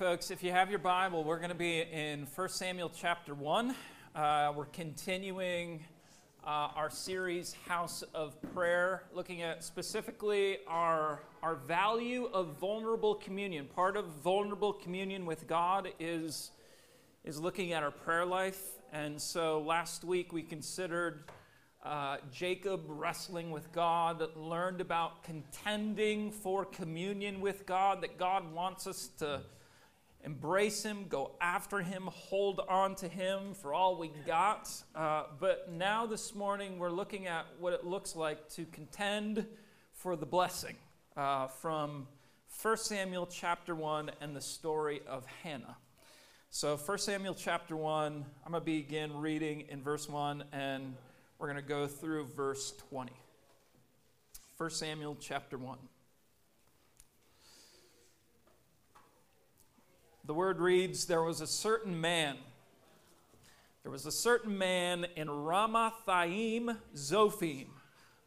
Folks, if you have your Bible, we're going to be in 1 Samuel chapter 1. Uh, we're continuing uh, our series, House of Prayer, looking at specifically our, our value of vulnerable communion. Part of vulnerable communion with God is, is looking at our prayer life. And so last week we considered uh, Jacob wrestling with God, learned about contending for communion with God, that God wants us to embrace Him, go after Him, hold on to Him for all we got. Uh, but now this morning we're looking at what it looks like to contend for the blessing uh, from 1 Samuel chapter 1 and the story of Hannah. So, 1 Samuel chapter 1, I'm going to begin reading in verse 1 and we're going to go through verse 20. 1 Samuel chapter 1. The word reads There was a certain man. There was a certain man in Ramathaim Zophim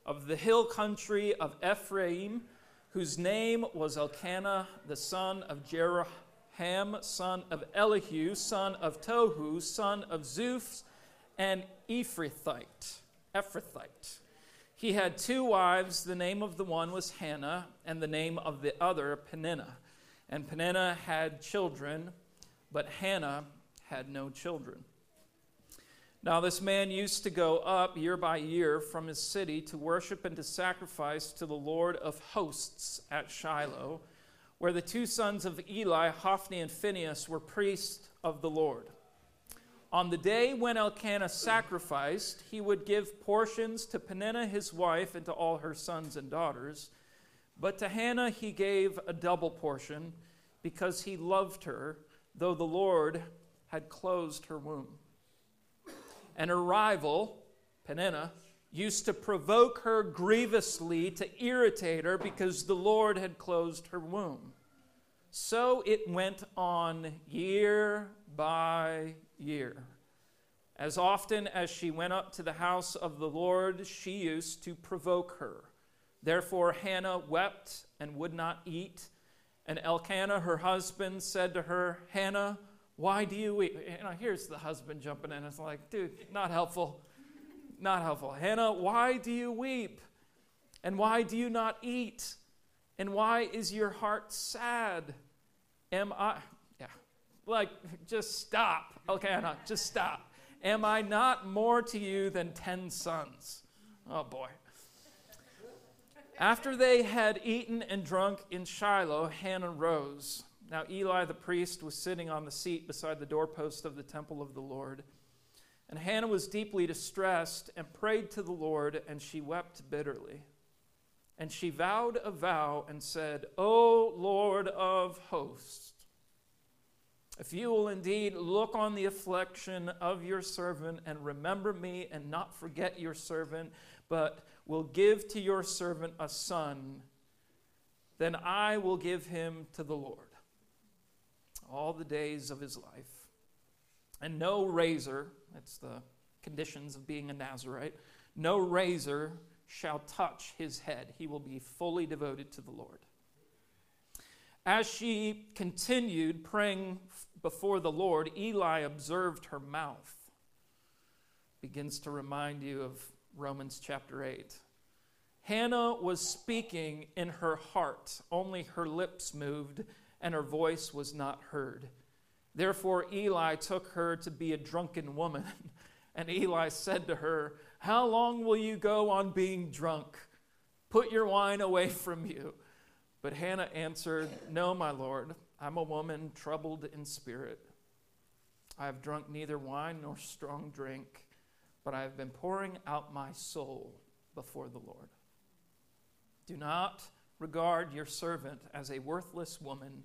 of the hill country of Ephraim, whose name was Elkanah, the son of Jeroham, son of Elihu, son of Tohu, son of Zuph, and Ephrathite. Ephrathite. He had two wives. The name of the one was Hannah, and the name of the other Peninnah. And Peninnah had children, but Hannah had no children. Now, this man used to go up year by year from his city to worship and to sacrifice to the Lord of hosts at Shiloh, where the two sons of Eli, Hophni and Phinehas, were priests of the Lord. On the day when Elkanah sacrificed, he would give portions to Peninnah his wife and to all her sons and daughters. But to Hannah he gave a double portion because he loved her, though the Lord had closed her womb. And her rival, Peninnah, used to provoke her grievously to irritate her because the Lord had closed her womb. So it went on year by year. As often as she went up to the house of the Lord, she used to provoke her. Therefore, Hannah wept and would not eat. And Elkanah, her husband, said to her, Hannah, why do you weep? You know, here's the husband jumping in. It's like, dude, not helpful. Not helpful. Hannah, why do you weep? And why do you not eat? And why is your heart sad? Am I, yeah, like, just stop, Elkanah, just stop. Am I not more to you than ten sons? Oh boy. After they had eaten and drunk in Shiloh, Hannah rose. Now Eli the priest was sitting on the seat beside the doorpost of the temple of the Lord. And Hannah was deeply distressed and prayed to the Lord, and she wept bitterly. And she vowed a vow and said, O Lord of hosts, if you will indeed look on the affliction of your servant and remember me and not forget your servant, but will give to your servant a son, then I will give him to the Lord all the days of his life. And no razor, that's the conditions of being a Nazarite, no razor shall touch his head. He will be fully devoted to the Lord. As she continued praying before the Lord, Eli observed her mouth. Begins to remind you of Romans chapter 8. Hannah was speaking in her heart, only her lips moved, and her voice was not heard. Therefore, Eli took her to be a drunken woman. And Eli said to her, How long will you go on being drunk? Put your wine away from you. But Hannah answered, No, my Lord, I'm a woman troubled in spirit. I have drunk neither wine nor strong drink, but I have been pouring out my soul before the Lord. Do not regard your servant as a worthless woman,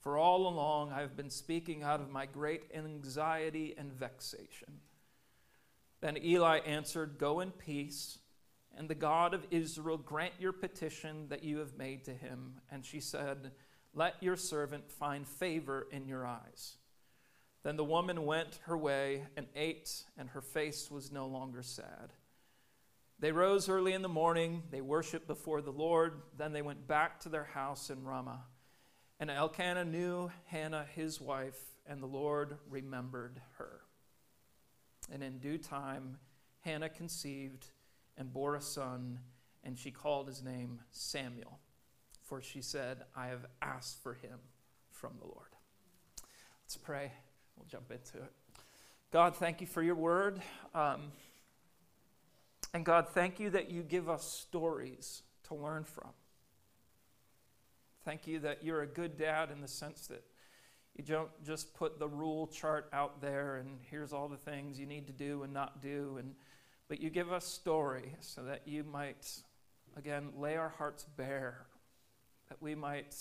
for all along I have been speaking out of my great anxiety and vexation. Then Eli answered, Go in peace and the God of Israel grant your petition that you have made to him. And she said, Let your servant find favor in your eyes. Then the woman went her way and ate, and her face was no longer sad. They rose early in the morning, they worshiped before the Lord, then they went back to their house in Ramah. And Elkanah knew Hannah, his wife, and the Lord remembered her. And in due time, Hannah conceived and bore a son, and she called his name Samuel, for she said, I have asked for him from the Lord. Let's pray. We'll jump into it. God, thank you for your word. Um, and God, thank you that you give us stories to learn from. Thank you that you're a good dad in the sense that you don't just put the rule chart out there and here's all the things you need to do and not do, and, but you give us story so that you might, again, lay our hearts bare, that we might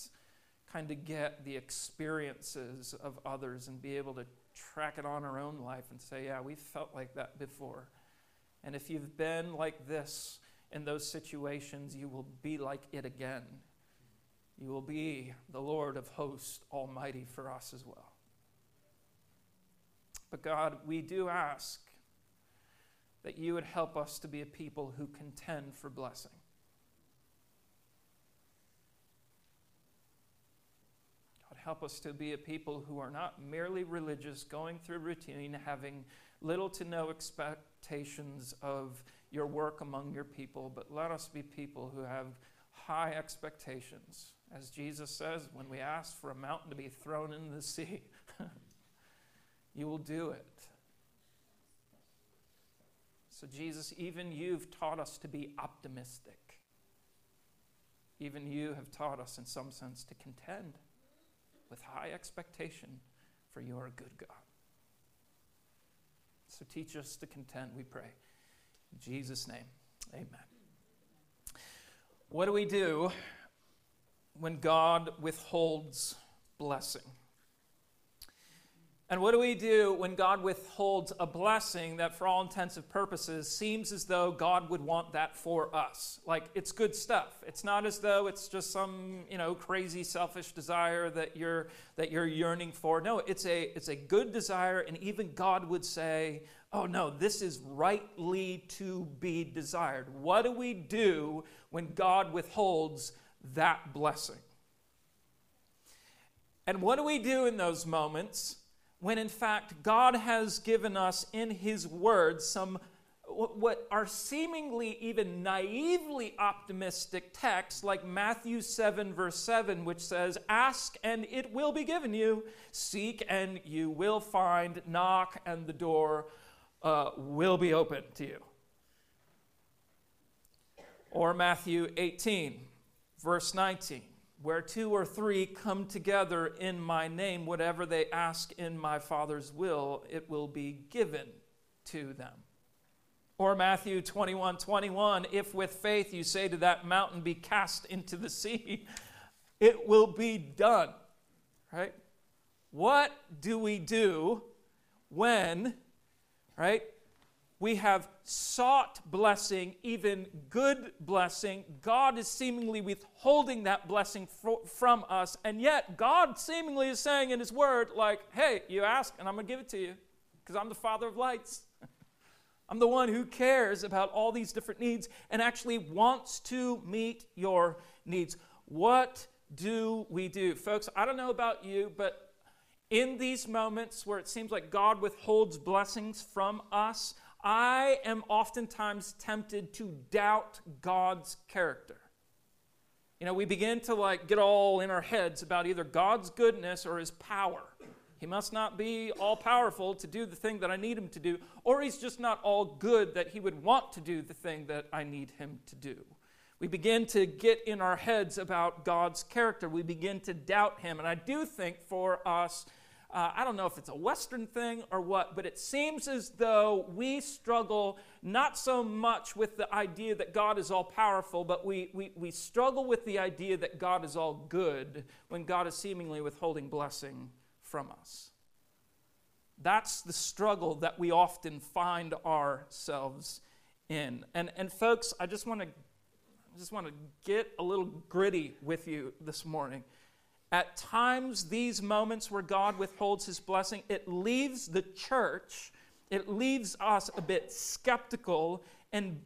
kind of get the experiences of others and be able to track it on our own life and say, yeah, we felt like that before. And if you've been like this in those situations, you will be like it again you will be the Lord of hosts Almighty for us as well. But God, we do ask that you would help us to be a people who contend for blessing. God, help us to be a people who are not merely religious, going through routine, having little to no expectations of your work among your people, but let us be people who have high expectations as Jesus says, when we ask for a mountain to be thrown into the sea, you will do it. So, Jesus, even you've taught us to be optimistic. Even you have taught us, in some sense, to contend with high expectation, for you are a good God. So, teach us to contend, we pray. In Jesus' name, amen. What do we do when God withholds blessing. And what do we do when God withholds a blessing that, for all intents and purposes, seems as though God would want that for us? Like it's good stuff. It's not as though it's just some you know crazy selfish desire that you're that you're yearning for. No, it's a it's a good desire, and even God would say, "Oh no, this is rightly to be desired." What do we do when God withholds that blessing. And what do we do in those moments when, in fact, God has given us in His Word some what are seemingly even naively optimistic texts, like Matthew 7, verse 7, which says, Ask and it will be given you, seek and you will find, knock and the door uh, will be open to you. Or Matthew 18, Verse 19 Where two or three come together in my name, whatever they ask in my Father's will, it will be given to them. Or Matthew 21 21, if with faith you say to that mountain, be cast into the sea, it will be done. Right? What do we do when, right, we have sought blessing, even good blessing. God is seemingly withholding that blessing from us, and yet God seemingly is saying in His Word, like, hey, you ask, and I'm going to give it to you because I'm the Father of lights. I'm the one who cares about all these different needs and actually wants to meet your needs. What do we do? Folks, I don't know about you, but in these moments where it seems like God withholds blessings from us, I am oftentimes tempted to doubt God's character. You know, we begin to like get all in our heads about either God's goodness or his power. He must not be all powerful to do the thing that I need him to do, or he's just not all good that he would want to do the thing that I need him to do. We begin to get in our heads about God's character. We begin to doubt him. And I do think for us, uh, I don't know if it's a Western thing or what, but it seems as though we struggle not so much with the idea that God is all powerful, but we, we, we struggle with the idea that God is all good when God is seemingly withholding blessing from us. That's the struggle that we often find ourselves in. And, and folks, I just want to I just want to get a little gritty with you this morning. At times, these moments where God withholds his blessing, it leaves the church, it leaves us a bit skeptical and,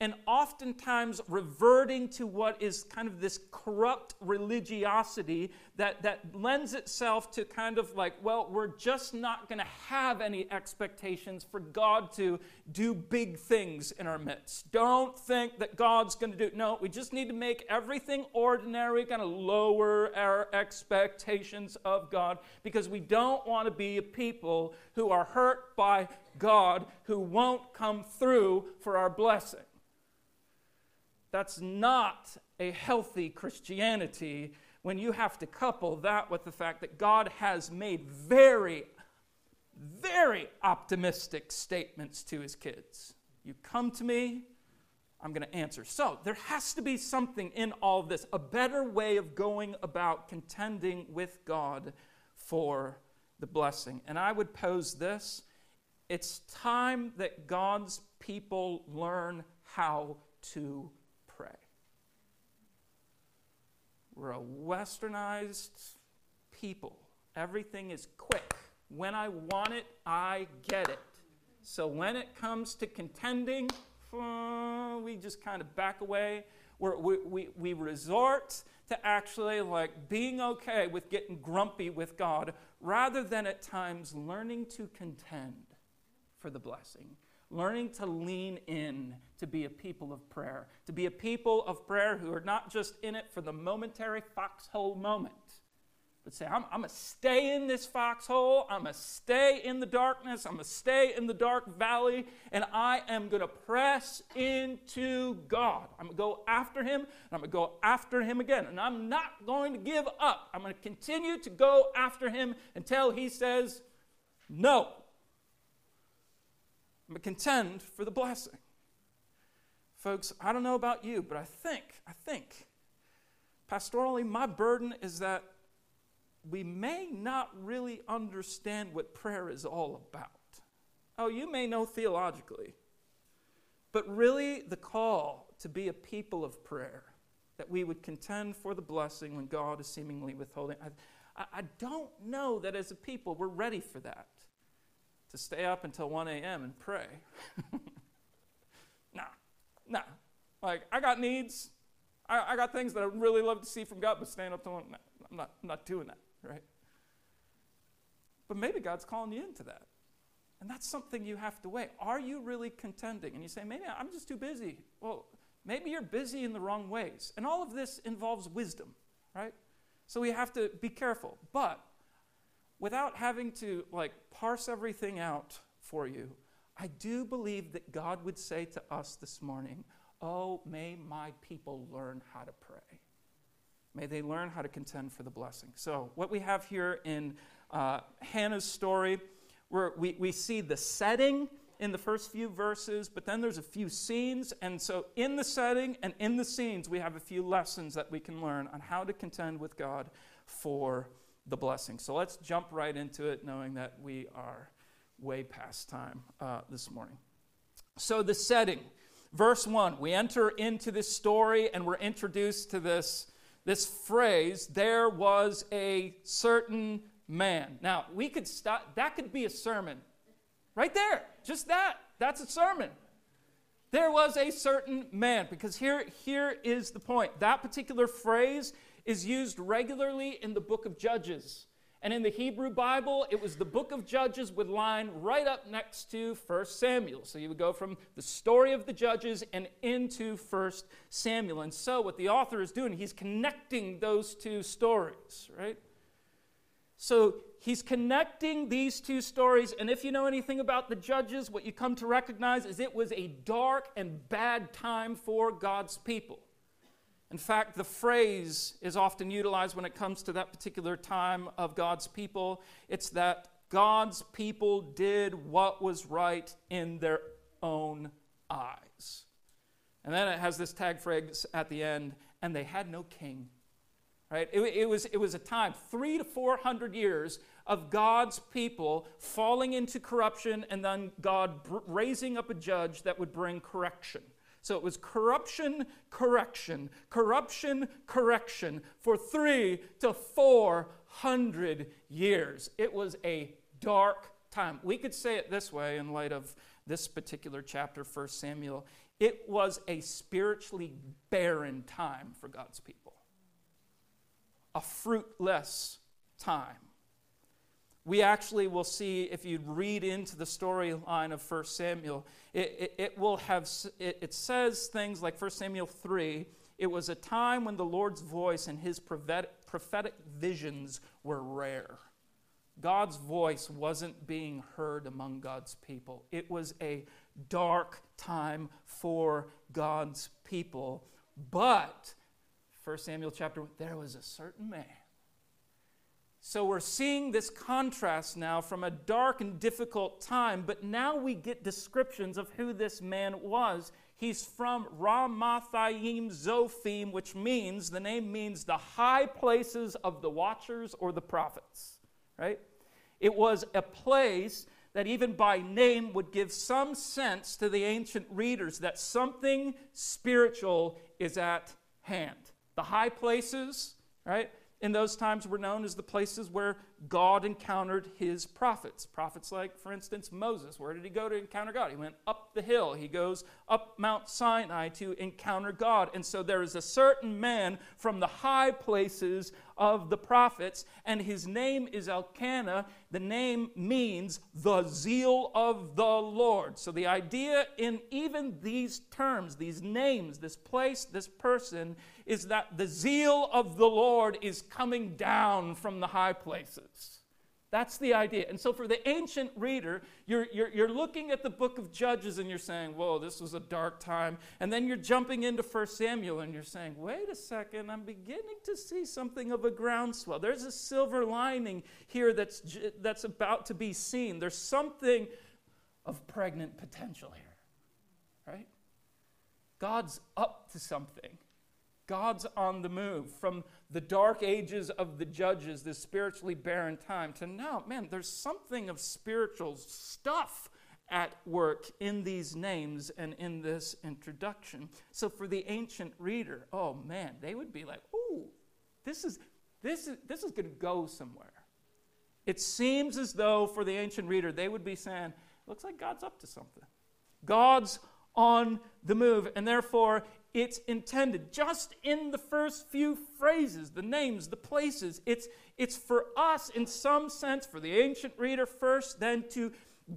and oftentimes reverting to what is kind of this corrupt religiosity that, that lends itself to kind of like, well, we're just not going to have any expectations for God to do big things in our midst. Don't think that God's going to do No, we just need to make everything ordinary, kind of lower our expectations of God because we don't want to be a people who are hurt by God who won't come through for our blessing. That's not a healthy Christianity when you have to couple that with the fact that God has made very, very optimistic statements to his kids. You come to me, I'm going to answer. So there has to be something in all this, a better way of going about contending with God for the blessing. And I would pose this it's time that God's people learn how to We're a westernized people. Everything is quick. When I want it, I get it. So when it comes to contending, uh, we just kind of back away. We're, we, we, we resort to actually like being okay with getting grumpy with God rather than at times learning to contend for the blessing learning to lean in to be a people of prayer, to be a people of prayer who are not just in it for the momentary foxhole moment, but say, I'm, I'm going to stay in this foxhole, I'm going to stay in the darkness, I'm going to stay in the dark valley, and I am going to press into God. I'm going to go after Him, and I'm going to go after Him again, and I'm not going to give up. I'm going to continue to go after Him until He says, No. To contend for the blessing. Folks, I don't know about you, but I think, I think, pastorally, my burden is that we may not really understand what prayer is all about. Oh, you may know theologically, but really the call to be a people of prayer, that we would contend for the blessing when God is seemingly withholding. I, I don't know that as a people we're ready for that to stay up until 1 a.m. and pray. nah, nah. Like, I got needs. I, I, got things that I really love to see from God, but staying up till 1, nah, I'm not, I'm not doing that, right? But maybe God's calling you into that. And that's something you have to weigh. Are you really contending? And you say, maybe I'm just too busy. Well, maybe you're busy in the wrong ways. And all of this involves wisdom, right? So we have to be careful. But without having to like parse everything out for you, I do believe that God would say to us this morning, Oh, may my people learn how to pray. May they learn how to contend for the blessing. So, what we have here in uh, Hannah's story, where we, we see the setting in the first few verses, but then there's a few scenes. And so, in the setting and in the scenes, we have a few lessons that we can learn on how to contend with God for the blessing. So let's jump right into it, knowing that we are way past time uh, this morning. So, the setting, verse 1, we enter into this story and we're introduced to this, this phrase there was a certain man. Now, we could stop, that could be a sermon right there, just that. That's a sermon. There was a certain man, because here, here is the point. That particular phrase is used regularly in the book of Judges. And in the Hebrew Bible, it was the book of Judges would line right up next to 1 Samuel. So you would go from the story of the Judges and into 1 Samuel. And so what the author is doing, he's connecting those two stories, right? So he's connecting these two stories. And if you know anything about the Judges, what you come to recognize is it was a dark and bad time for God's people. In fact, the phrase is often utilized when it comes to that particular time of God's people. It's that God's people did what was right in their own eyes. And then it has this tag phrase at the end, and they had no king. Right? It, it, was, it was a time, three to four hundred years, of God's people falling into corruption and then God br- raising up a judge that would bring correction. So it was corruption, correction, corruption, correction for three to four hundred years. It was a dark time. We could say it this way in light of this particular chapter, 1 Samuel. It was a spiritually barren time for God's people, a fruitless time. We actually will see, if you read into the storyline of 1 Samuel, it, it, it will have, it, it says things like 1 Samuel 3 it was a time when the Lord's voice and his prophetic visions were rare. God's voice wasn't being heard among God's people. It was a dark time for God's people. But, 1 Samuel chapter 1, there was a certain man. So we're seeing this contrast now from a dark and difficult time, but now we get descriptions of who this man was. He's from Ramathaim Zophim, which means, the name means the high places of the watchers or the prophets, right? It was a place that even by name would give some sense to the ancient readers that something spiritual is at hand. The high places, right? In those times were known as the places where God encountered his prophets. Prophets like, for instance, Moses. Where did he go to encounter God? He went up the hill. He goes up Mount Sinai to encounter God. And so there is a certain man from the high places of the prophets, and his name is Elkanah. The name means the zeal of the Lord. So the idea in even these terms, these names, this place, this person, is that the zeal of the Lord is coming down from the high places. That's the idea. And so, for the ancient reader, you're, you're, you're, looking at the book of Judges and you're saying, Whoa, this was a dark time. And then you're jumping into 1 Samuel and you're saying, Wait a second, I'm beginning to see something of a groundswell. There's a silver lining here that's, that's about to be seen. There's something of pregnant potential here, right? God's up to something. God's on the move from the dark ages of the judges, this spiritually barren time, to now, man, there's something of spiritual stuff at work in these names and in this introduction. So for the ancient reader, oh man, they would be like, ooh, this is this is this is going to go somewhere. It seems as though for the ancient reader, they would be saying, looks like God's up to something. God's on the move, and therefore it's intended. Just in the first few phrases, the names, the places, it's, it's for us, in some sense, for the ancient reader first, then to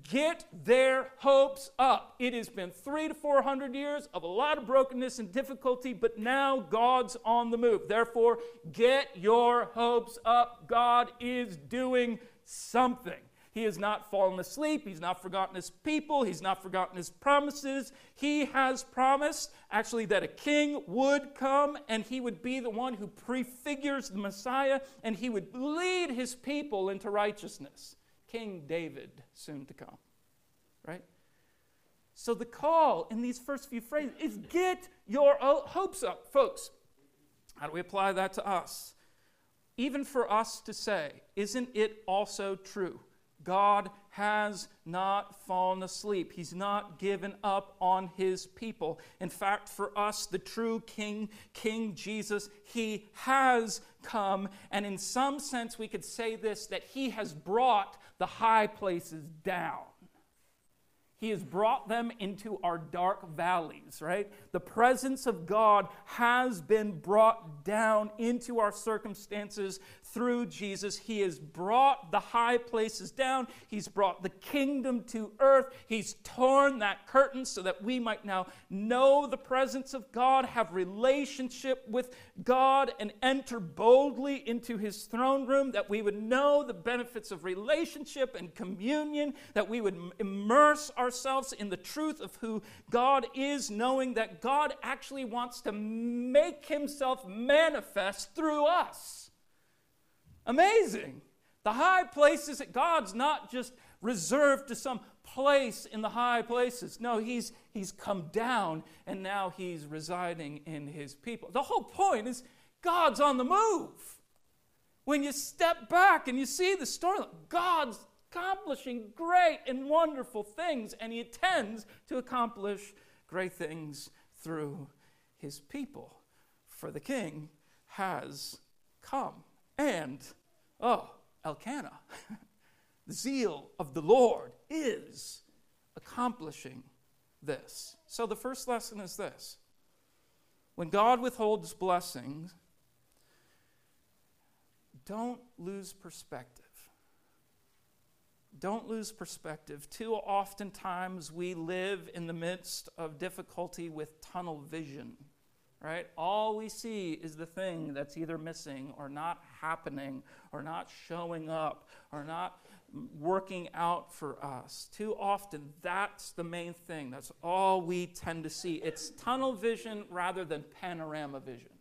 get their hopes up. It has been three to four hundred years of a lot of brokenness and difficulty, but now God's on the move. Therefore, get your hopes up. God is doing something. He has not fallen asleep. He's not forgotten his people. He's not forgotten his promises. He has promised, actually, that a king would come and he would be the one who prefigures the Messiah and he would lead his people into righteousness. King David, soon to come. Right? So the call in these first few phrases is get your hopes up, folks. How do we apply that to us? Even for us to say, isn't it also true? God has not fallen asleep. He's not given up on his people. In fact, for us, the true King, King Jesus, he has come. And in some sense, we could say this that he has brought the high places down. He has brought them into our dark valleys, right? The presence of God has been brought down into our circumstances through Jesus. He has brought the high places down. He's brought the kingdom to earth. He's torn that curtain so that we might now know the presence of God, have relationship with God, and enter boldly into his throne room, that we would know the benefits of relationship and communion, that we would immerse ourselves in the truth of who God is, knowing that God actually wants to make himself manifest through us. Amazing. The high places, that God's not just reserved to some place in the high places. No, he's, he's come down and now he's residing in his people. The whole point is God's on the move. When you step back and you see the story, God's accomplishing great and wonderful things, and he intends to accomplish great things through his people. For the king has come. And, oh, Elkanah, the zeal of the Lord is accomplishing this. So the first lesson is this when God withholds blessings, don't lose perspective. Don't lose perspective. Too oftentimes we live in the midst of difficulty with tunnel vision, right? All we see is the thing that's either missing or not happening or not showing up or not working out for us. Too often, that's the main thing. That's all we tend to see. It's tunnel vision rather than panorama vision.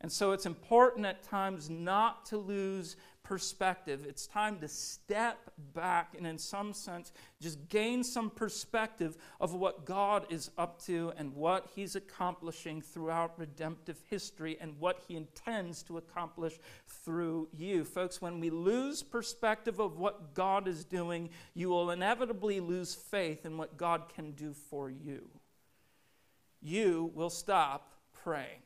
And so it's important at times not to lose perspective. It's time to step back and, in some sense, just gain some perspective of what God is up to and what He's accomplishing throughout redemptive history and what He intends to accomplish through you. Folks, when we lose perspective of what God is doing, you will inevitably lose faith in what God can do for you. You will stop praying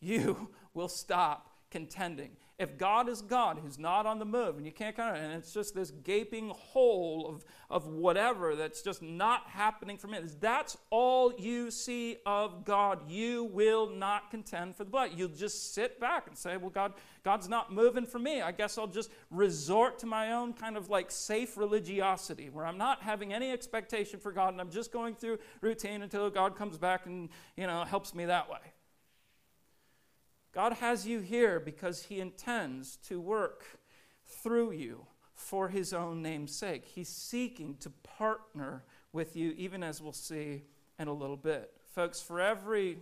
you will stop contending. If God is God who's not on the move and you can't kind of, and it's just this gaping hole of, of whatever that's just not happening for me, that's all you see of God. You will not contend for the blood. You'll just sit back and say, Well, God, God's not moving for me. I guess I'll just resort to my own kind of like safe religiosity where I'm not having any expectation for God and I'm just going through routine until God comes back and, you know, helps me that way. God has you here because He intends to work through you for His own name's sake. He's seeking to partner with you, even as we'll see in a little bit. Folks, for every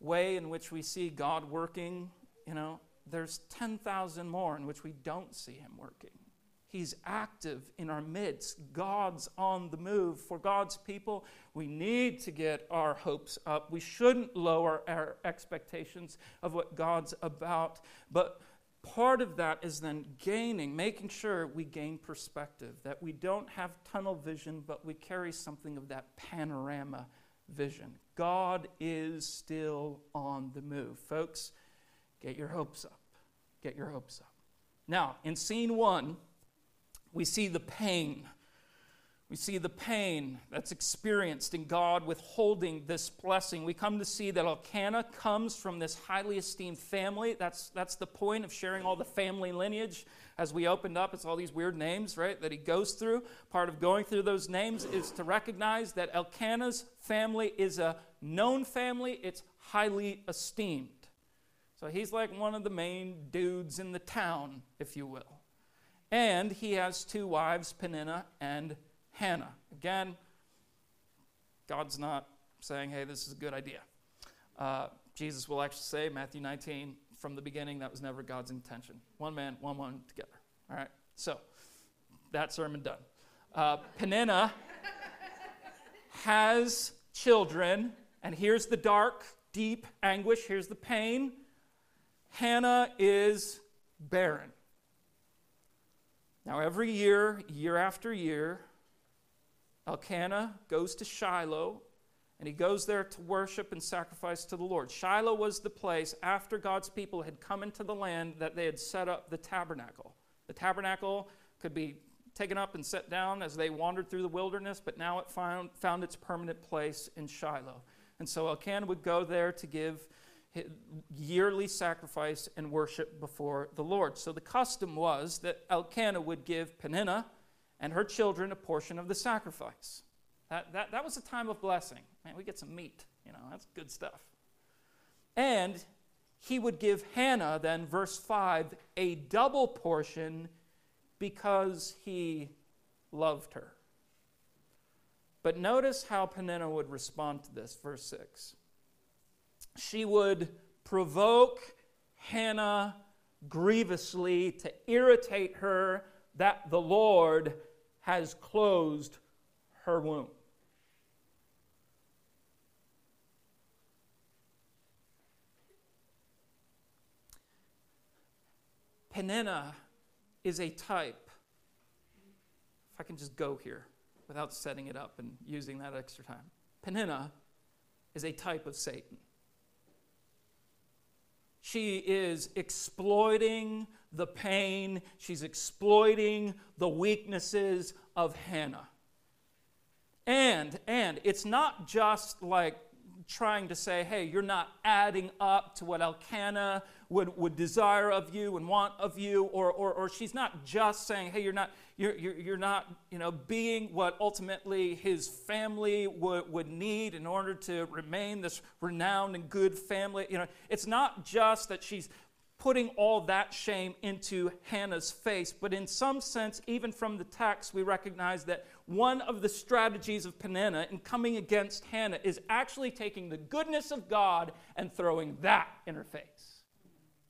way in which we see God working, you know, there's 10,000 more in which we don't see Him working. He's active in our midst. God's on the move. For God's people, we need to get our hopes up. We shouldn't lower our expectations of what God's about. But part of that is then gaining, making sure we gain perspective, that we don't have tunnel vision, but we carry something of that panorama vision. God is still on the move. Folks, get your hopes up. Get your hopes up. Now, in scene one, we see the pain. We see the pain that's experienced in God withholding this blessing. We come to see that Elkanah comes from this highly esteemed family. That's, that's the point of sharing all the family lineage. As we opened up, it's all these weird names, right, that he goes through. Part of going through those names is to recognize that Elkanah's family is a known family, it's highly esteemed. So he's like one of the main dudes in the town, if you will. And he has two wives, Peninnah and Hannah. Again, God's not saying, hey, this is a good idea. Uh, Jesus will actually say, Matthew 19, from the beginning, that was never God's intention. One man, one woman together. All right? So, that sermon done. Uh, Peninnah has children, and here's the dark, deep anguish. Here's the pain. Hannah is barren. Now, every year, year after year, Elkanah goes to Shiloh and he goes there to worship and sacrifice to the Lord. Shiloh was the place after God's people had come into the land that they had set up the tabernacle. The tabernacle could be taken up and set down as they wandered through the wilderness, but now it found, found its permanent place in Shiloh. And so Elkanah would go there to give yearly sacrifice and worship before the Lord. So the custom was that Elkanah would give Peninnah and her children a portion of the sacrifice. That, that, that was a time of blessing. Man, we get some meat. You know, that's good stuff. And he would give Hannah, then, verse 5, a double portion because he loved her. But notice how Peninnah would respond to this, verse 6 she would provoke Hannah grievously to irritate her that the Lord has closed her womb. Peninnah is a type. If I can just go here without setting it up and using that extra time. Peninnah is a type of Satan. She is exploiting the pain, she's exploiting the weaknesses of Hannah. And, and it's not just like trying to say, hey, you're not adding up to what Elkanah would, would desire of you and want of you, or, or, or she's not just saying, hey, you're not, you're, you're, you're not you know, being what ultimately his family would, would need in order to remain this renowned and good family. You know, it's not just that she's putting all that shame into Hannah's face. But in some sense, even from the text, we recognize that one of the strategies of Peninnah in coming against Hannah is actually taking the goodness of God and throwing that in her face.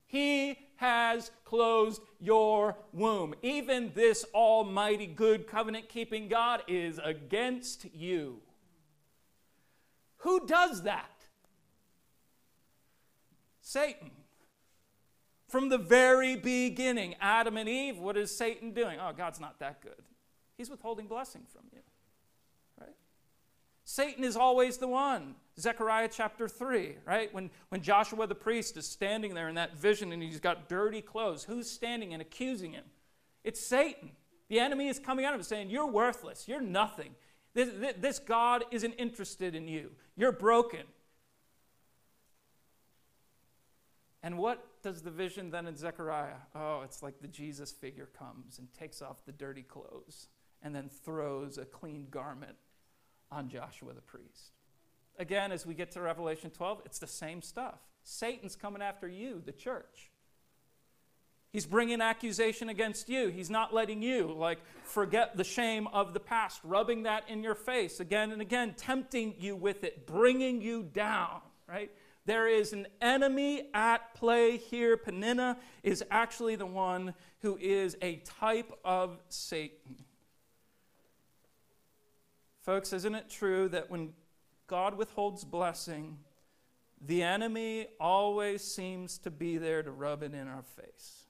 He has closed your womb. Even this almighty, good, covenant keeping God is against you. Who does that? Satan. From the very beginning, Adam and Eve, what is Satan doing? Oh, God's not that good. He's withholding blessing from you. Right? Satan is always the one. Zechariah chapter 3, right? When, when Joshua the priest is standing there in that vision and he's got dirty clothes, who's standing and accusing him? It's Satan. The enemy is coming at him saying, You're worthless. You're nothing. This, this God isn't interested in you. You're broken. And what does the vision then in Zechariah? Oh, it's like the Jesus figure comes and takes off the dirty clothes and then throws a clean garment on Joshua the priest. Again, as we get to Revelation 12, it's the same stuff. Satan's coming after you, the church. He's bringing accusation against you. He's not letting you, like, forget the shame of the past, rubbing that in your face again and again, tempting you with it, bringing you down, right? There is an enemy at play here. Peninnah is actually the one who is a type of Satan. Folks, isn't it true that when God withholds blessing, the enemy always seems to be there to rub it in our face?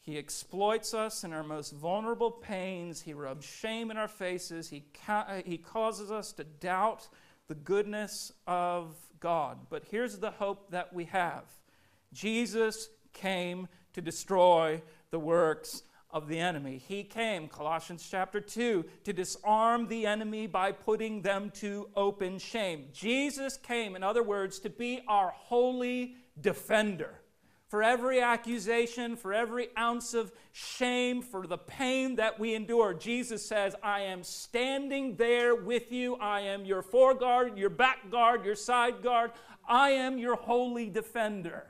He exploits us in our most vulnerable pains. He rubs shame in our faces. He, ca- he causes us to doubt the goodness of God. But here's the hope that we have Jesus came to destroy the works of the enemy. He came, Colossians chapter 2, to disarm the enemy by putting them to open shame. Jesus came, in other words, to be our holy defender. For every accusation, for every ounce of shame, for the pain that we endure, Jesus says, I am standing there with you. I am your foreguard, your back guard, your side guard. I am your holy defender.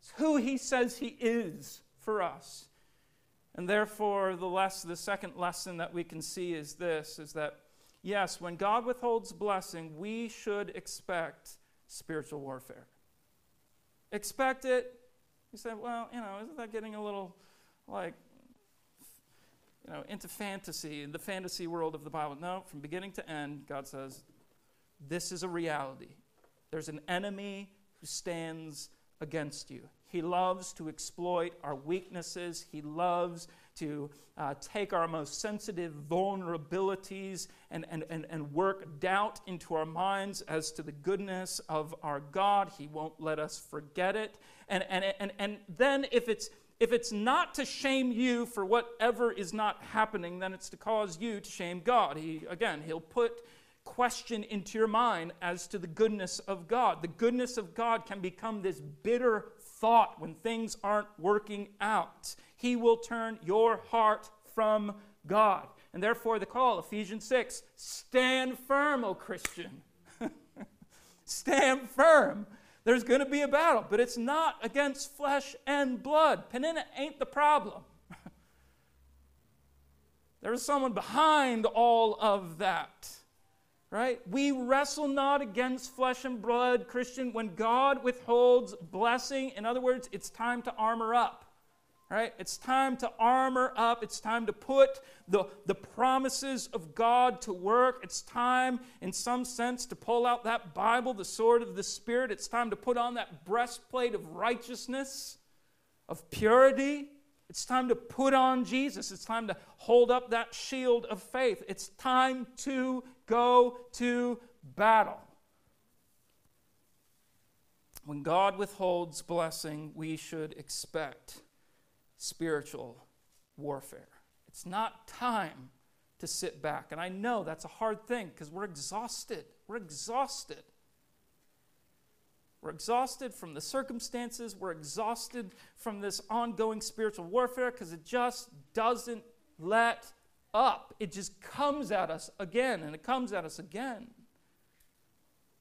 It's who he says he is for us. And therefore, the, less, the second lesson that we can see is this is that, yes, when God withholds blessing, we should expect spiritual warfare. Expect it. You say, well, you know, isn't that getting a little like, you know, into fantasy, in the fantasy world of the Bible? No, from beginning to end, God says, this is a reality. There's an enemy who stands against you. He loves to exploit our weaknesses. He loves to uh, take our most sensitive vulnerabilities and, and, and, and work doubt into our minds as to the goodness of our God. He won't let us forget it. And, and, and, and then, if it's, if it's not to shame you for whatever is not happening, then it's to cause you to shame God. He, again, he'll put question into your mind as to the goodness of God. The goodness of God can become this bitter thought when things aren't working out. He will turn your heart from God. And therefore, the call, Ephesians 6 stand firm, O Christian. stand firm. There's going to be a battle, but it's not against flesh and blood. Peninnah ain't the problem. there is someone behind all of that right? We wrestle not against flesh and blood, Christian. When God withholds blessing, in other words, it's time to armor up. Right? It's time to armor up. It's time to put the, the promises of God to work. It's time, in some sense, to pull out that Bible, the sword of the Spirit. It's time to put on that breastplate of righteousness, of purity. It's time to put on Jesus. It's time to hold up that shield of faith. It's time to go to battle. When God withholds blessing, we should expect spiritual warfare. It's not time to sit back. And I know that's a hard thing because we're exhausted. We're exhausted. We're exhausted from the circumstances. We're exhausted from this ongoing spiritual warfare because it just doesn't let up. It just comes at us again and it comes at us again.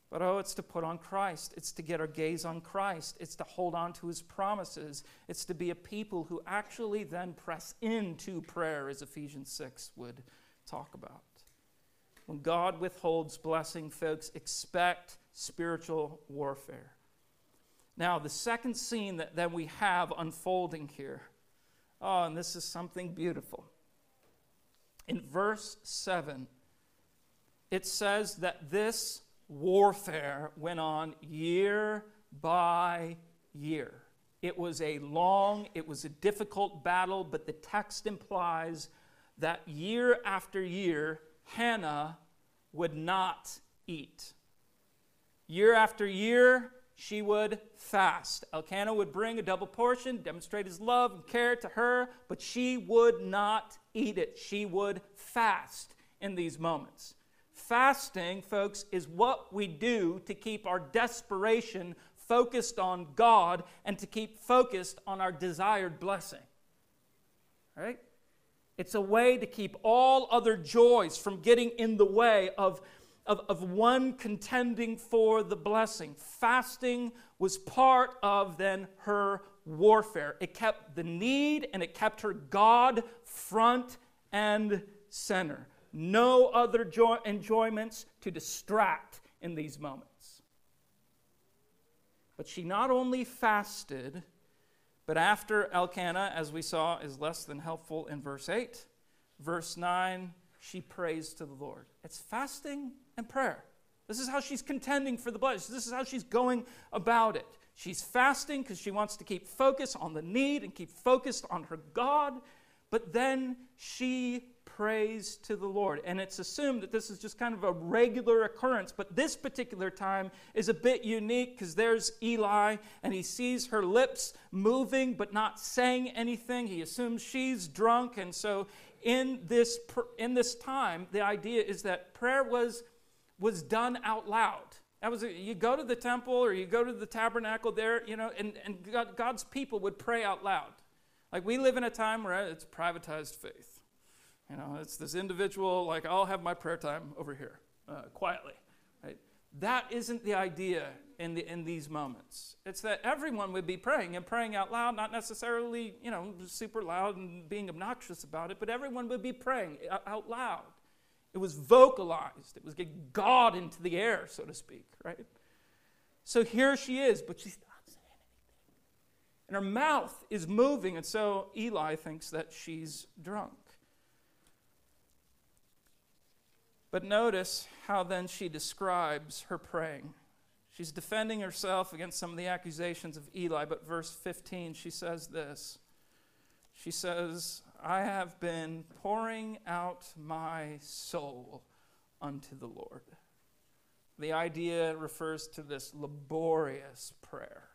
But oh, it's to put on Christ. It's to get our gaze on Christ. It's to hold on to his promises. It's to be a people who actually then press into prayer, as Ephesians 6 would talk about. When God withholds blessing, folks, expect spiritual warfare. Now, the second scene that, that we have unfolding here, oh, and this is something beautiful. In verse 7, it says that this warfare went on year by year. It was a long, it was a difficult battle, but the text implies that year after year, Hannah would not eat. Year after year, she would fast. Elkanah would bring a double portion, demonstrate his love and care to her, but she would not eat it. She would fast in these moments. Fasting, folks, is what we do to keep our desperation focused on God and to keep focused on our desired blessing. Right? It's a way to keep all other joys from getting in the way of, of, of one contending for the blessing. Fasting was part of then her warfare. It kept the need and it kept her God front and center no other joy- enjoyments to distract in these moments. But she not only fasted, but after Elkanah, as we saw, is less than helpful in verse 8, verse 9, she prays to the Lord. It's fasting and prayer. This is how she's contending for the blessing. This is how she's going about it. She's fasting because she wants to keep focus on the need and keep focused on her God, but then she prays to the Lord. And it's assumed that this is just kind of a regular occurrence, but this particular time is a bit unique because there's Eli and he sees her lips moving but not saying anything. He assumes she's drunk. And so in this, in this time, the idea is that prayer was, was done out loud. That was a, you go to the temple or you go to the tabernacle there, you know, and, and God, God's people would pray out loud. Like we live in a time where it's privatized faith you know, it's this individual, like, I'll have my prayer time over here, uh, quietly. Right? That isn't the idea in, the, in these moments. It's that everyone would be praying and praying out loud, not necessarily, you know, super loud and being obnoxious about it, but everyone would be praying out loud. It was vocalized. It was getting God into the air, so to speak, right? So here she is, but she's not saying anything. And her mouth is moving, and so Eli thinks that she's drunk. But notice how then she describes her praying. She's defending herself against some of the accusations of Eli, but verse 15, she says this. She says, I have been pouring out my soul unto the Lord. The idea refers to this laborious prayer.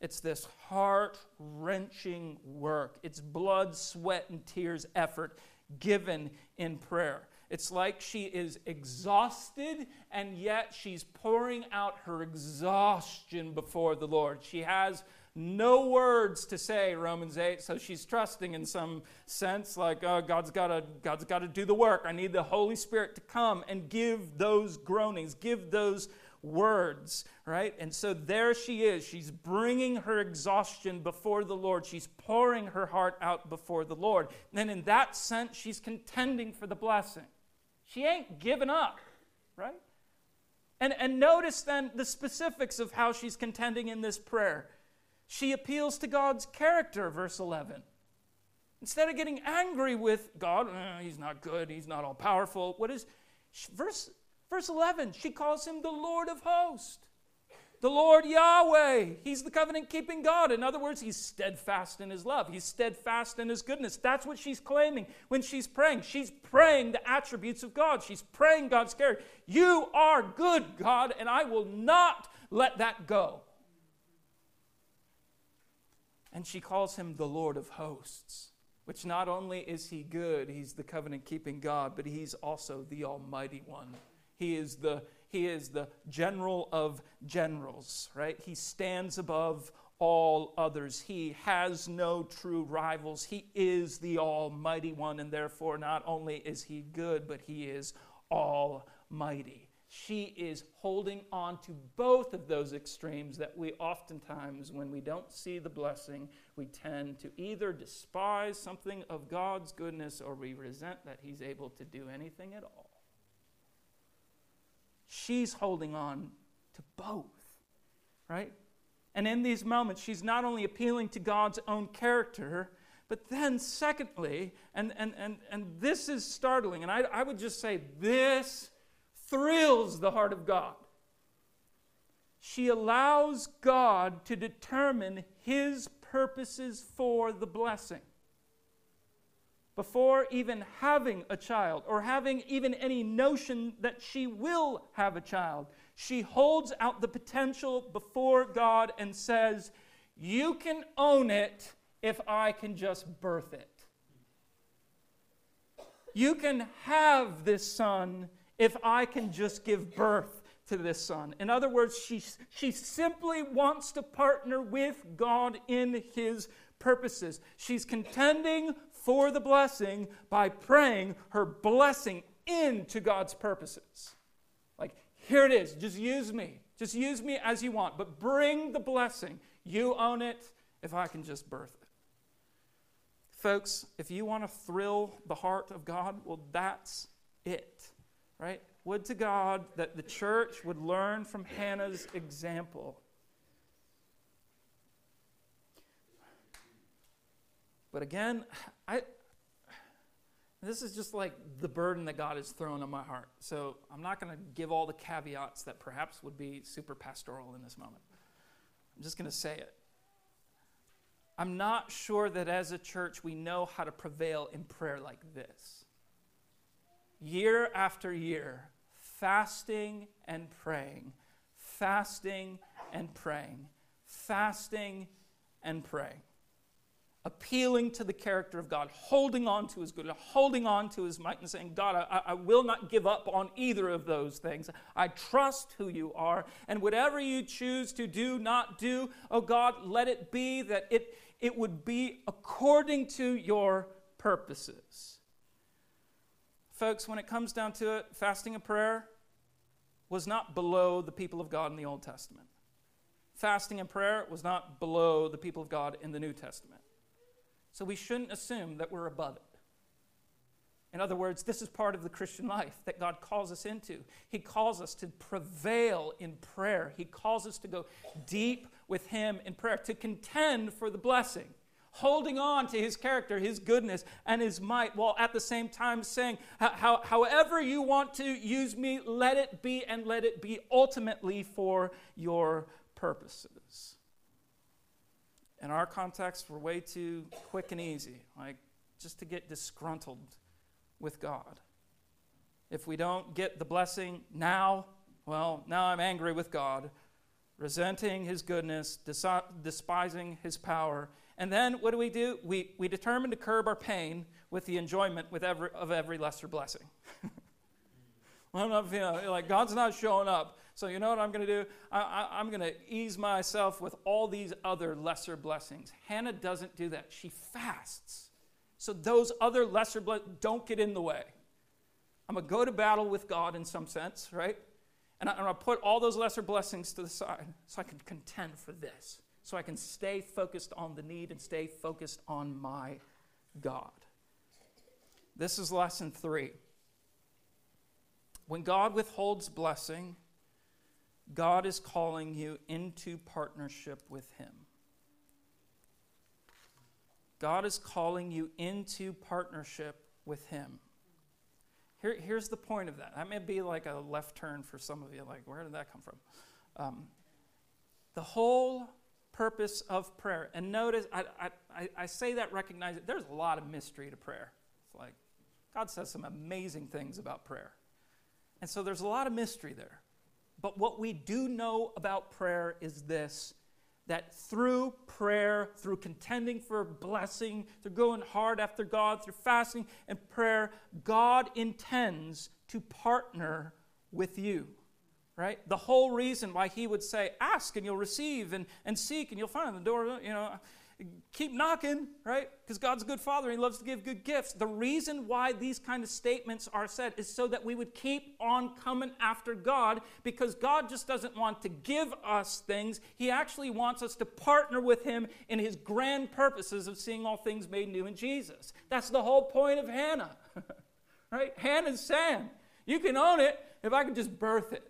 It's this heart wrenching work. It's blood, sweat, and tears effort given in prayer. It's like she is exhausted and yet she's pouring out her exhaustion before the Lord. She has no words to say, Romans 8, so she's trusting in some sense, like, oh, God's got God's to do the work. I need the Holy Spirit to come and give those groanings, give those words, right? And so there she is. She's bringing her exhaustion before the Lord. She's pouring her heart out before the Lord. And in that sense, she's contending for the blessing. She ain't given up, right? And, and notice then the specifics of how she's contending in this prayer. She appeals to God's character, verse 11. Instead of getting angry with God, eh, he's not good, he's not all powerful, what is verse, verse 11? She calls him the Lord of hosts the Lord Yahweh. He's the covenant keeping God. In other words, he's steadfast in his love, he's steadfast in his goodness. That's what she's claiming when she's praying. She's praying the attributes of God, she's praying God's character. You are good, God, and I will not let that go. And she calls him the Lord of hosts which not only is he good, he's the covenant keeping God, but he's also the Almighty One. He is the, he is the general of generals, right? He stands above all others. He has no true rivals. He is the Almighty One, and therefore, not only is He good, but He is Almighty. She is holding on to both of those extremes that we oftentimes, when we don't see the blessing, we tend to either despise something of God's goodness or we resent that He's able to do anything at all. She's holding on to both, right? And in these moments, she's not only appealing to God's own character, but then, secondly, and, and, and, and this is startling, and I, I would just say this thrills the heart of God. She allows God to determine his purposes for the blessing before even having a child or having even any notion that she will have a child. She holds out the potential before God and says, You can own it if I can just birth it. You can have this son if I can just give birth to this son. In other words, she, she simply wants to partner with God in his purposes. She's contending for the blessing by praying her blessing into God's purposes. Like, here it is, just use me. Just use me as you want, but bring the blessing. You own it if I can just birth it. Folks, if you want to thrill the heart of God, well, that's it, right? Would to God that the church would learn from Hannah's example But again, I this is just like the burden that God has thrown on my heart. So I'm not going to give all the caveats that perhaps would be super pastoral in this moment. I'm just going to say it. I'm not sure that as a church we know how to prevail in prayer like this. Year after year, fasting and praying, fasting and praying, fasting and praying appealing to the character of God, holding on to his good, holding on to his might, and saying, God, I, I, will not give up on either of those things. I trust who you are, and whatever you choose to do, not do, oh God, let it be that it, it would be according to your purposes. Folks, when it comes down to it, fasting and prayer was not below the people of God in the Old Testament. Fasting and prayer was not below the people of God in the New Testament. So we shouldn't assume that we're above it. In other words, this is part of the Christian life that God calls us into. He calls us to prevail in prayer. He calls us to go deep with Him in prayer, to contend for the blessing, holding on to His character, His goodness, and His might, while at the same time saying, However you want to use me, let it be, and let it be ultimately for your purposes in our context, we're way too quick and easy, like just to get disgruntled with God. If we don't get the blessing now, well, now I'm angry with God, resenting his goodness, despising his power. And then what do we do? We, we determine to curb our pain with the enjoyment with every, of every lesser blessing. well, I'm not feeling like God's not showing up. So, you know what I'm going to do? I, am going to ease myself with all these other lesser blessings. Hannah doesn't do that. She fasts. So, those other lesser blessings don't get in the way. I'm going to go to battle with God in some sense, right? And I'm going to put all those lesser blessings to the side so I can contend for this. So I can stay focused on the need and stay focused on my God. This is lesson three. When God withholds blessing, God is calling you into partnership with Him. God is calling you into partnership with Him. Here, here's the point of that. That may be like a left turn for some of you, like, where did that come from? Um, the whole purpose of prayer, and notice, I, I, I say that recognizing there's a lot of mystery to prayer. It's like, God says some amazing things about prayer. And so there's a lot of mystery there. But what we do know about prayer is this that through prayer, through contending for blessing, through going hard after God, through fasting and prayer, God intends to partner with you. Right? The whole reason why he would say, ask and you'll receive, and, and seek and you'll find the door, you know, keep knocking, right? Because God's a good father. He loves to give good gifts. The reason why these kind of statements are said is so that we would keep on coming after God because God just doesn't want to give us things. He actually wants us to partner with Him in His grand purposes of seeing all things made new in Jesus. That's the whole point of Hannah, right? Hannah's saying, You can own it if I can just birth it.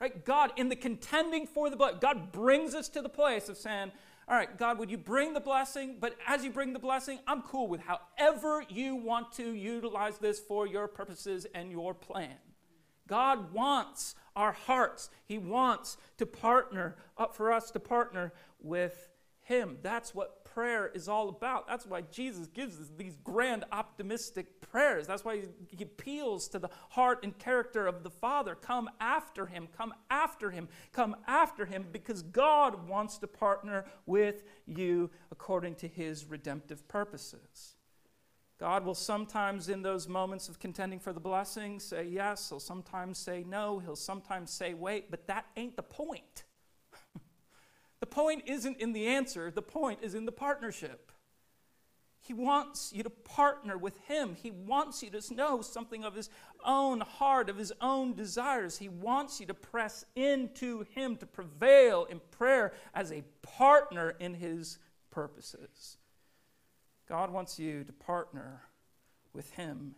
Right? God, in the contending for the blood, God brings us to the place of saying, all right, God, would you bring the blessing? But as you bring the blessing, I'm cool with however you want to utilize this for your purposes and your plan. God wants our hearts. He wants to partner, up for us to partner with Him. That's what prayer is all about. That's why Jesus gives us these grand optimistic prayers. That's why he appeals to the heart and character of the Father. Come after him, come after him, come after him, because God wants to partner with you according to his redemptive purposes. God will sometimes, in those moments of contending for the blessing, say yes. He'll sometimes say no. He'll sometimes say wait, but that ain't the point. The point isn't in the answer, the point is in the partnership. He wants you to partner with Him. He wants you to know something of His own heart, of His own desires. He wants you to press into Him, to prevail in prayer as a partner in His purposes. God wants you to partner with Him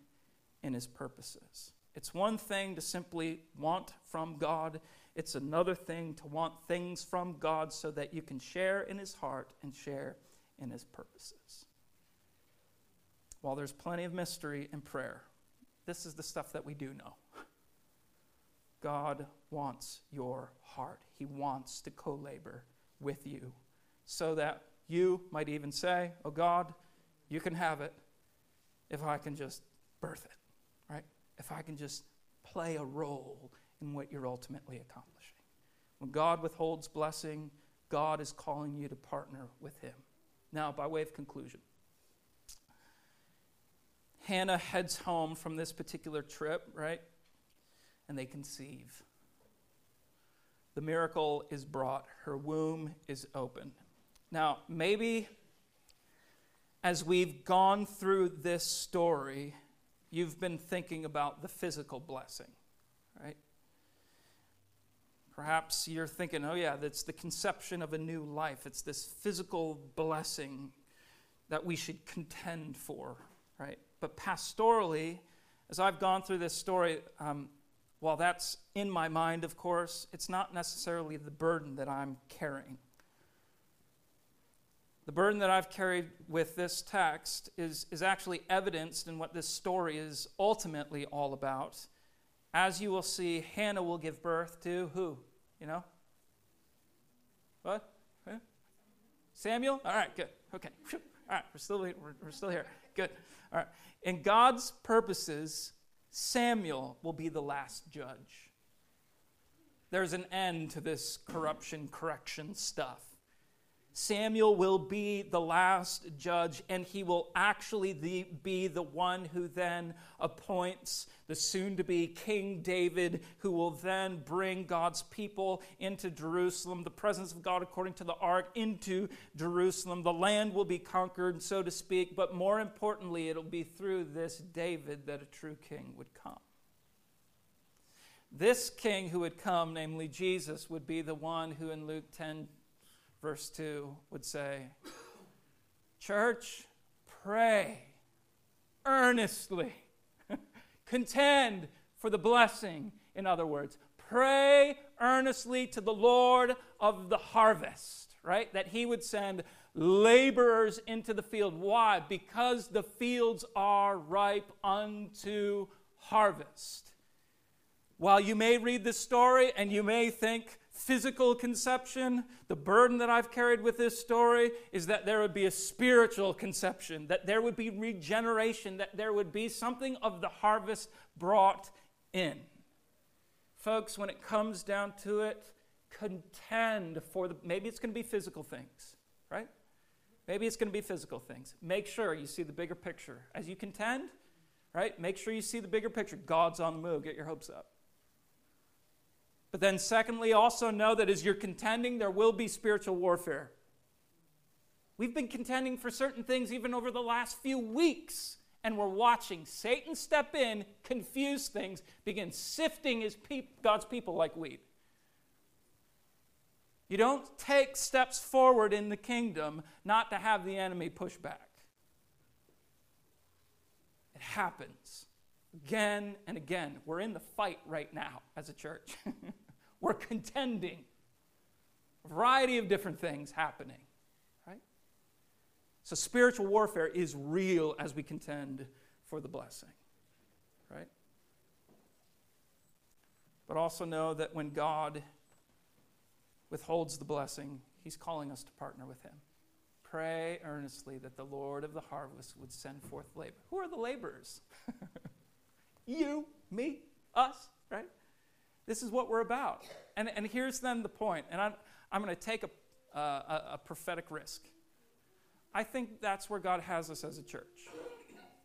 in His purposes. It's one thing to simply want from God, it's another thing to want things from God so that you can share in His heart and share in His purposes. While there's plenty of mystery in prayer, this is the stuff that we do know. God wants your heart, He wants to co labor with you so that you might even say, Oh God, you can have it if I can just birth it, right? If I can just play a role in what you're ultimately accomplishing. When God withholds blessing, God is calling you to partner with Him. Now, by way of conclusion, Hannah heads home from this particular trip, right? And they conceive. The miracle is brought, her womb is open. Now, maybe as we've gone through this story, you've been thinking about the physical blessing, right? Perhaps you're thinking, oh, yeah, that's the conception of a new life. It's this physical blessing that we should contend for, right? But pastorally, as I've gone through this story, um, while that's in my mind, of course, it's not necessarily the burden that I'm carrying. The burden that I've carried with this text is, is actually evidenced in what this story is ultimately all about. As you will see, Hannah will give birth to who? You know? What? Samuel? All right, good. Okay. All right, we're still, we're, we're still here. Good. All right. In God's purposes, Samuel will be the last judge. There's an end to this corruption, correction stuff. Samuel will be the last judge, and he will actually be the one who then appoints the soon to be King David, who will then bring God's people into Jerusalem, the presence of God according to the ark into Jerusalem. The land will be conquered, so to speak, but more importantly, it'll be through this David that a true king would come. This king who would come, namely Jesus, would be the one who in Luke 10 verse 2 would say, Church, pray earnestly, contend for the blessing. In other words, pray earnestly to the Lord of the harvest, right? That he would send laborers into the field. Why? Because the fields are ripe unto harvest. While you may read this story and you may think, physical conception. The burden that I've carried with this story is that there would be a spiritual conception, that there would be regeneration, that there would be something of the harvest brought in. Folks, when it comes down to it, contend for the, maybe it's going to be physical things, right? Maybe it's going to be physical things. Make sure you see the bigger picture. As you contend, right? Make sure you see the bigger picture. God's on the move. Get your hopes up. But then, secondly, also know that as you're contending, there will be spiritual warfare. We've been contending for certain things even over the last few weeks, and we're watching Satan step in, confuse things, begin sifting his peop- God's people like wheat. You don't take steps forward in the kingdom not to have the enemy push back. It happens again and again. We're in the fight right now as a church. We're contending. A variety of different things happening, right? So spiritual warfare is real as we contend for the blessing, right? But also know that when God withholds the blessing, he's calling us to partner with him. Pray earnestly that the Lord of the harvest would send forth labor. Who are the laborers? you, me, us, right? This is what we're about. And, and here's then the point, and I'm, I'm going to take a, a, a prophetic risk. I think that's where God has us as a church.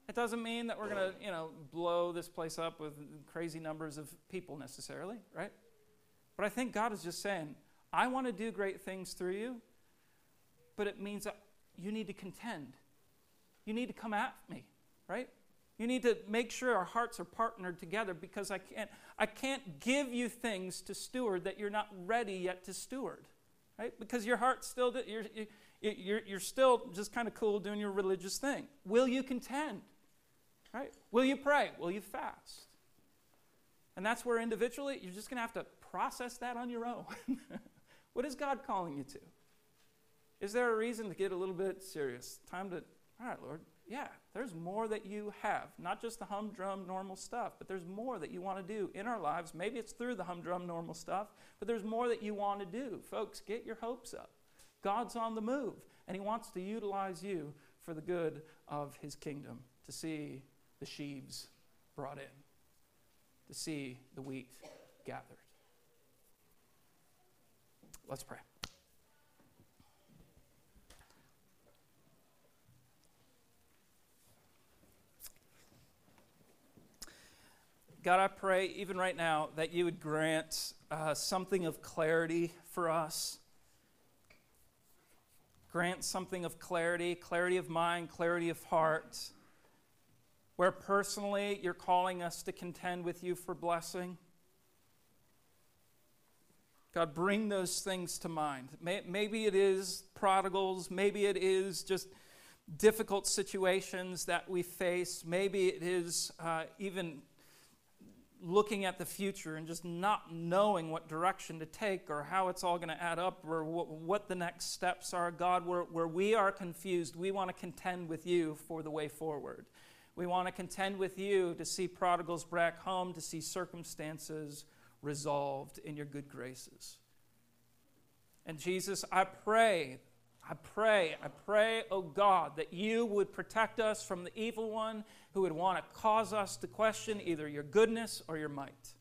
It doesn't mean that we're going to, you know, blow this place up with crazy numbers of people necessarily, right? But I think God is just saying, I want to do great things through you, but it means that you need to contend. You need to come at me, right? You need to make sure our hearts are partnered together because I can't, I can't give you things to steward that you're not ready yet to steward, right? Because your heart's still, you're, you're, you're still just kind of cool doing your religious thing. Will you contend, right? Will you pray? Will you fast? And that's where individually you're just going to have to process that on your own. what is God calling you to? Is there a reason to get a little bit serious? Time to, all right, Lord, yeah, there's more that you have. Not just the humdrum normal stuff, but there's more that you want to do in our lives. Maybe it's through the humdrum normal stuff, but there's more that you want to do. Folks, get your hopes up. God's on the move, and He wants to utilize you for the good of His kingdom to see the sheaves brought in, to see the wheat gathered. Let's pray. God, I pray even right now that you would grant uh, something of clarity for us. Grant something of clarity, clarity of mind, clarity of heart, where personally you're calling us to contend with you for blessing. God, bring those things to mind. Maybe it is prodigals, maybe it is just difficult situations that we face, maybe it is uh, even looking at the future and just not knowing what direction to take or how it's all going to add up or wh- what the next steps are. God, where, where we are confused, we want to contend with you for the way forward. We want to contend with you to see prodigals back home, to see circumstances resolved in your good graces. And Jesus, I pray I pray, I pray, oh God, that you would protect us from the evil one who would want to cause us to question either your goodness or your might.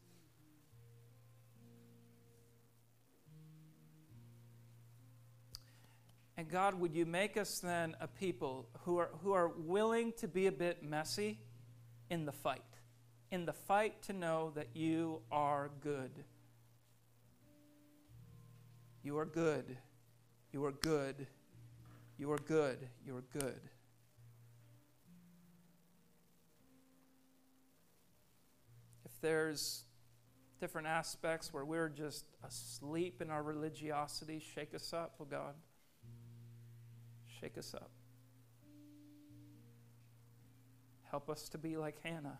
And God, would you make us then a people who are, who are willing to be a bit messy in the fight, in the fight to know that you are good. You are good. You are good. You are good. You are good. If there's different aspects where we're just asleep in our religiosity, shake us up, oh God. Shake us up. Help us to be like Hannah,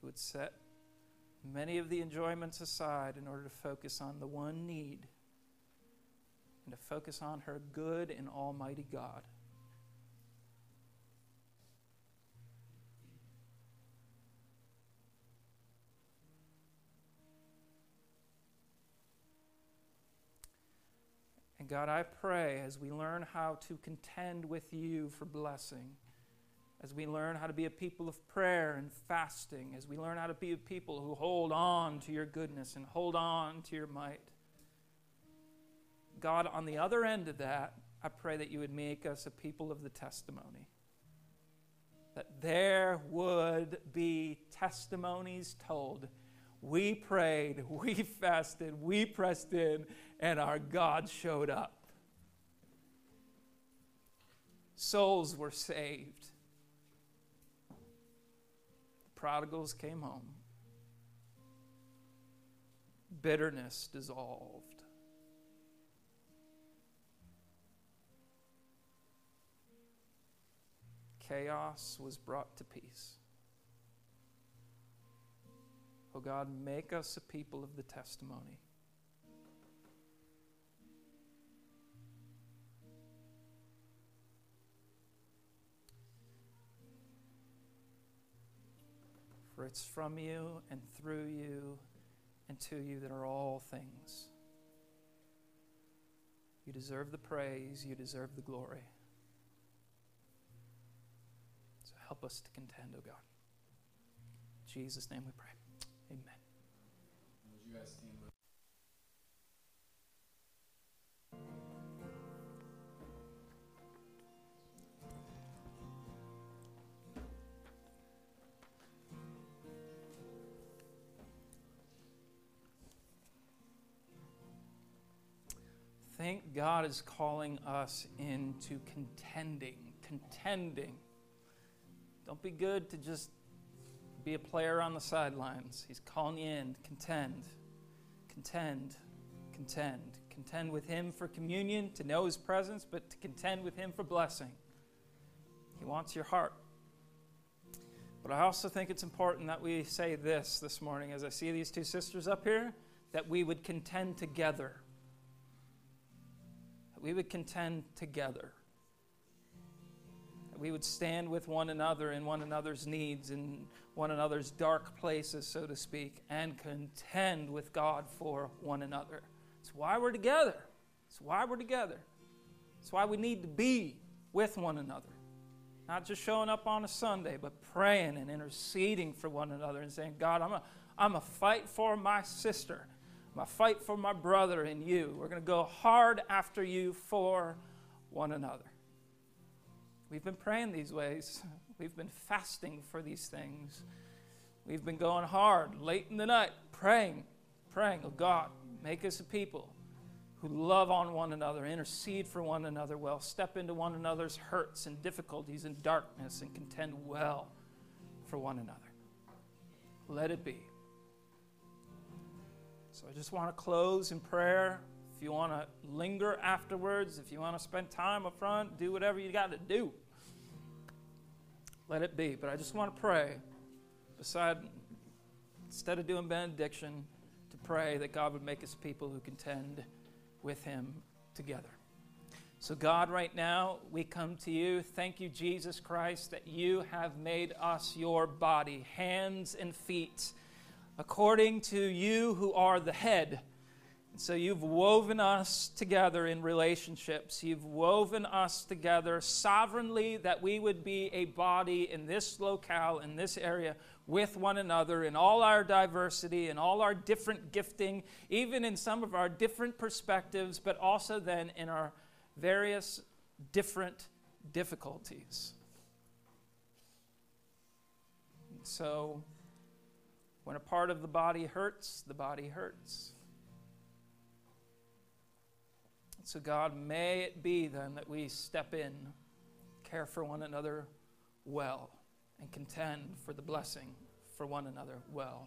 who would set many of the enjoyments aside in order to focus on the one need and to focus on her good and almighty God. And God, I pray as we learn how to contend with you for blessing, as we learn how to be a people of prayer and fasting, as we learn how to be a people who hold on to your goodness and hold on to your might. God, on the other end of that, I pray that you would make us a people of the testimony. That there would be testimonies told. We prayed, we fasted, we pressed in, and our God showed up. Souls were saved The prodigals came home. Bitterness dissolved. Chaos was brought to peace. Oh God, make us a people of the testimony. For it's from you and through you and to you that are all things. You deserve the praise, you deserve the glory. So help us to contend, O oh God. In Jesus' name we pray. Amen. think God is calling us into contending. Contending. Don't be good to just be a player on the sidelines. He's calling you in. Contend. Contend. Contend. Contend with Him for communion, to know His presence, but to contend with Him for blessing. He wants your heart. But I also think it's important that we say this this morning as I see these two sisters up here that we would contend together that we would contend together, we would stand with one another in one another's needs, in one another's dark places, so to speak, and contend with God for one another. It's why we're together. It's why we're together. It's why we need to be with one another. Not just showing up on a Sunday, but praying and interceding for one another and saying, God, I'm a, I'm a fight for my sister my fight for my brother and you. We're going to go hard after you for one another. We've been praying these ways. We've been fasting for these things. We've been going hard late in the night, praying, praying, oh God, make us a people who love on one another, intercede for one another well, step into one another's hurts and difficulties and darkness, and contend well for one another. Let it be. So I just want to close in prayer. If you want to linger afterwards, if you want to spend time up front, do whatever you got to do. Let it be. But I just want to pray, beside, instead of doing benediction, to pray that God would make us people who contend with Him together. So, God, right now, we come to you. Thank you, Jesus Christ, that you have made us your body, hands and feet according to you who are the head. So you've woven us together in relationships. You've woven us together sovereignly that we would be a body in this locale, in this area, with one another in all our diversity, in all our different gifting, even in some of our different perspectives, but also then in our various different difficulties. So, when a part of the body hurts, the body hurts. So, God, may it be then that we step in, care for one another well, and contend for the blessing for one another well.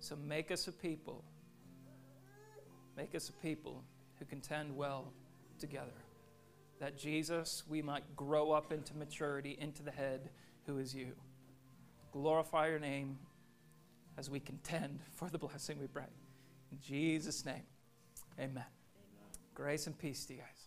So, make us a people. Make us a people who contend well together. That Jesus, we might grow up into maturity, into the head who is you. Glorify your name as we contend for the blessing we pray. In Jesus' name, amen. Grace and peace to you guys.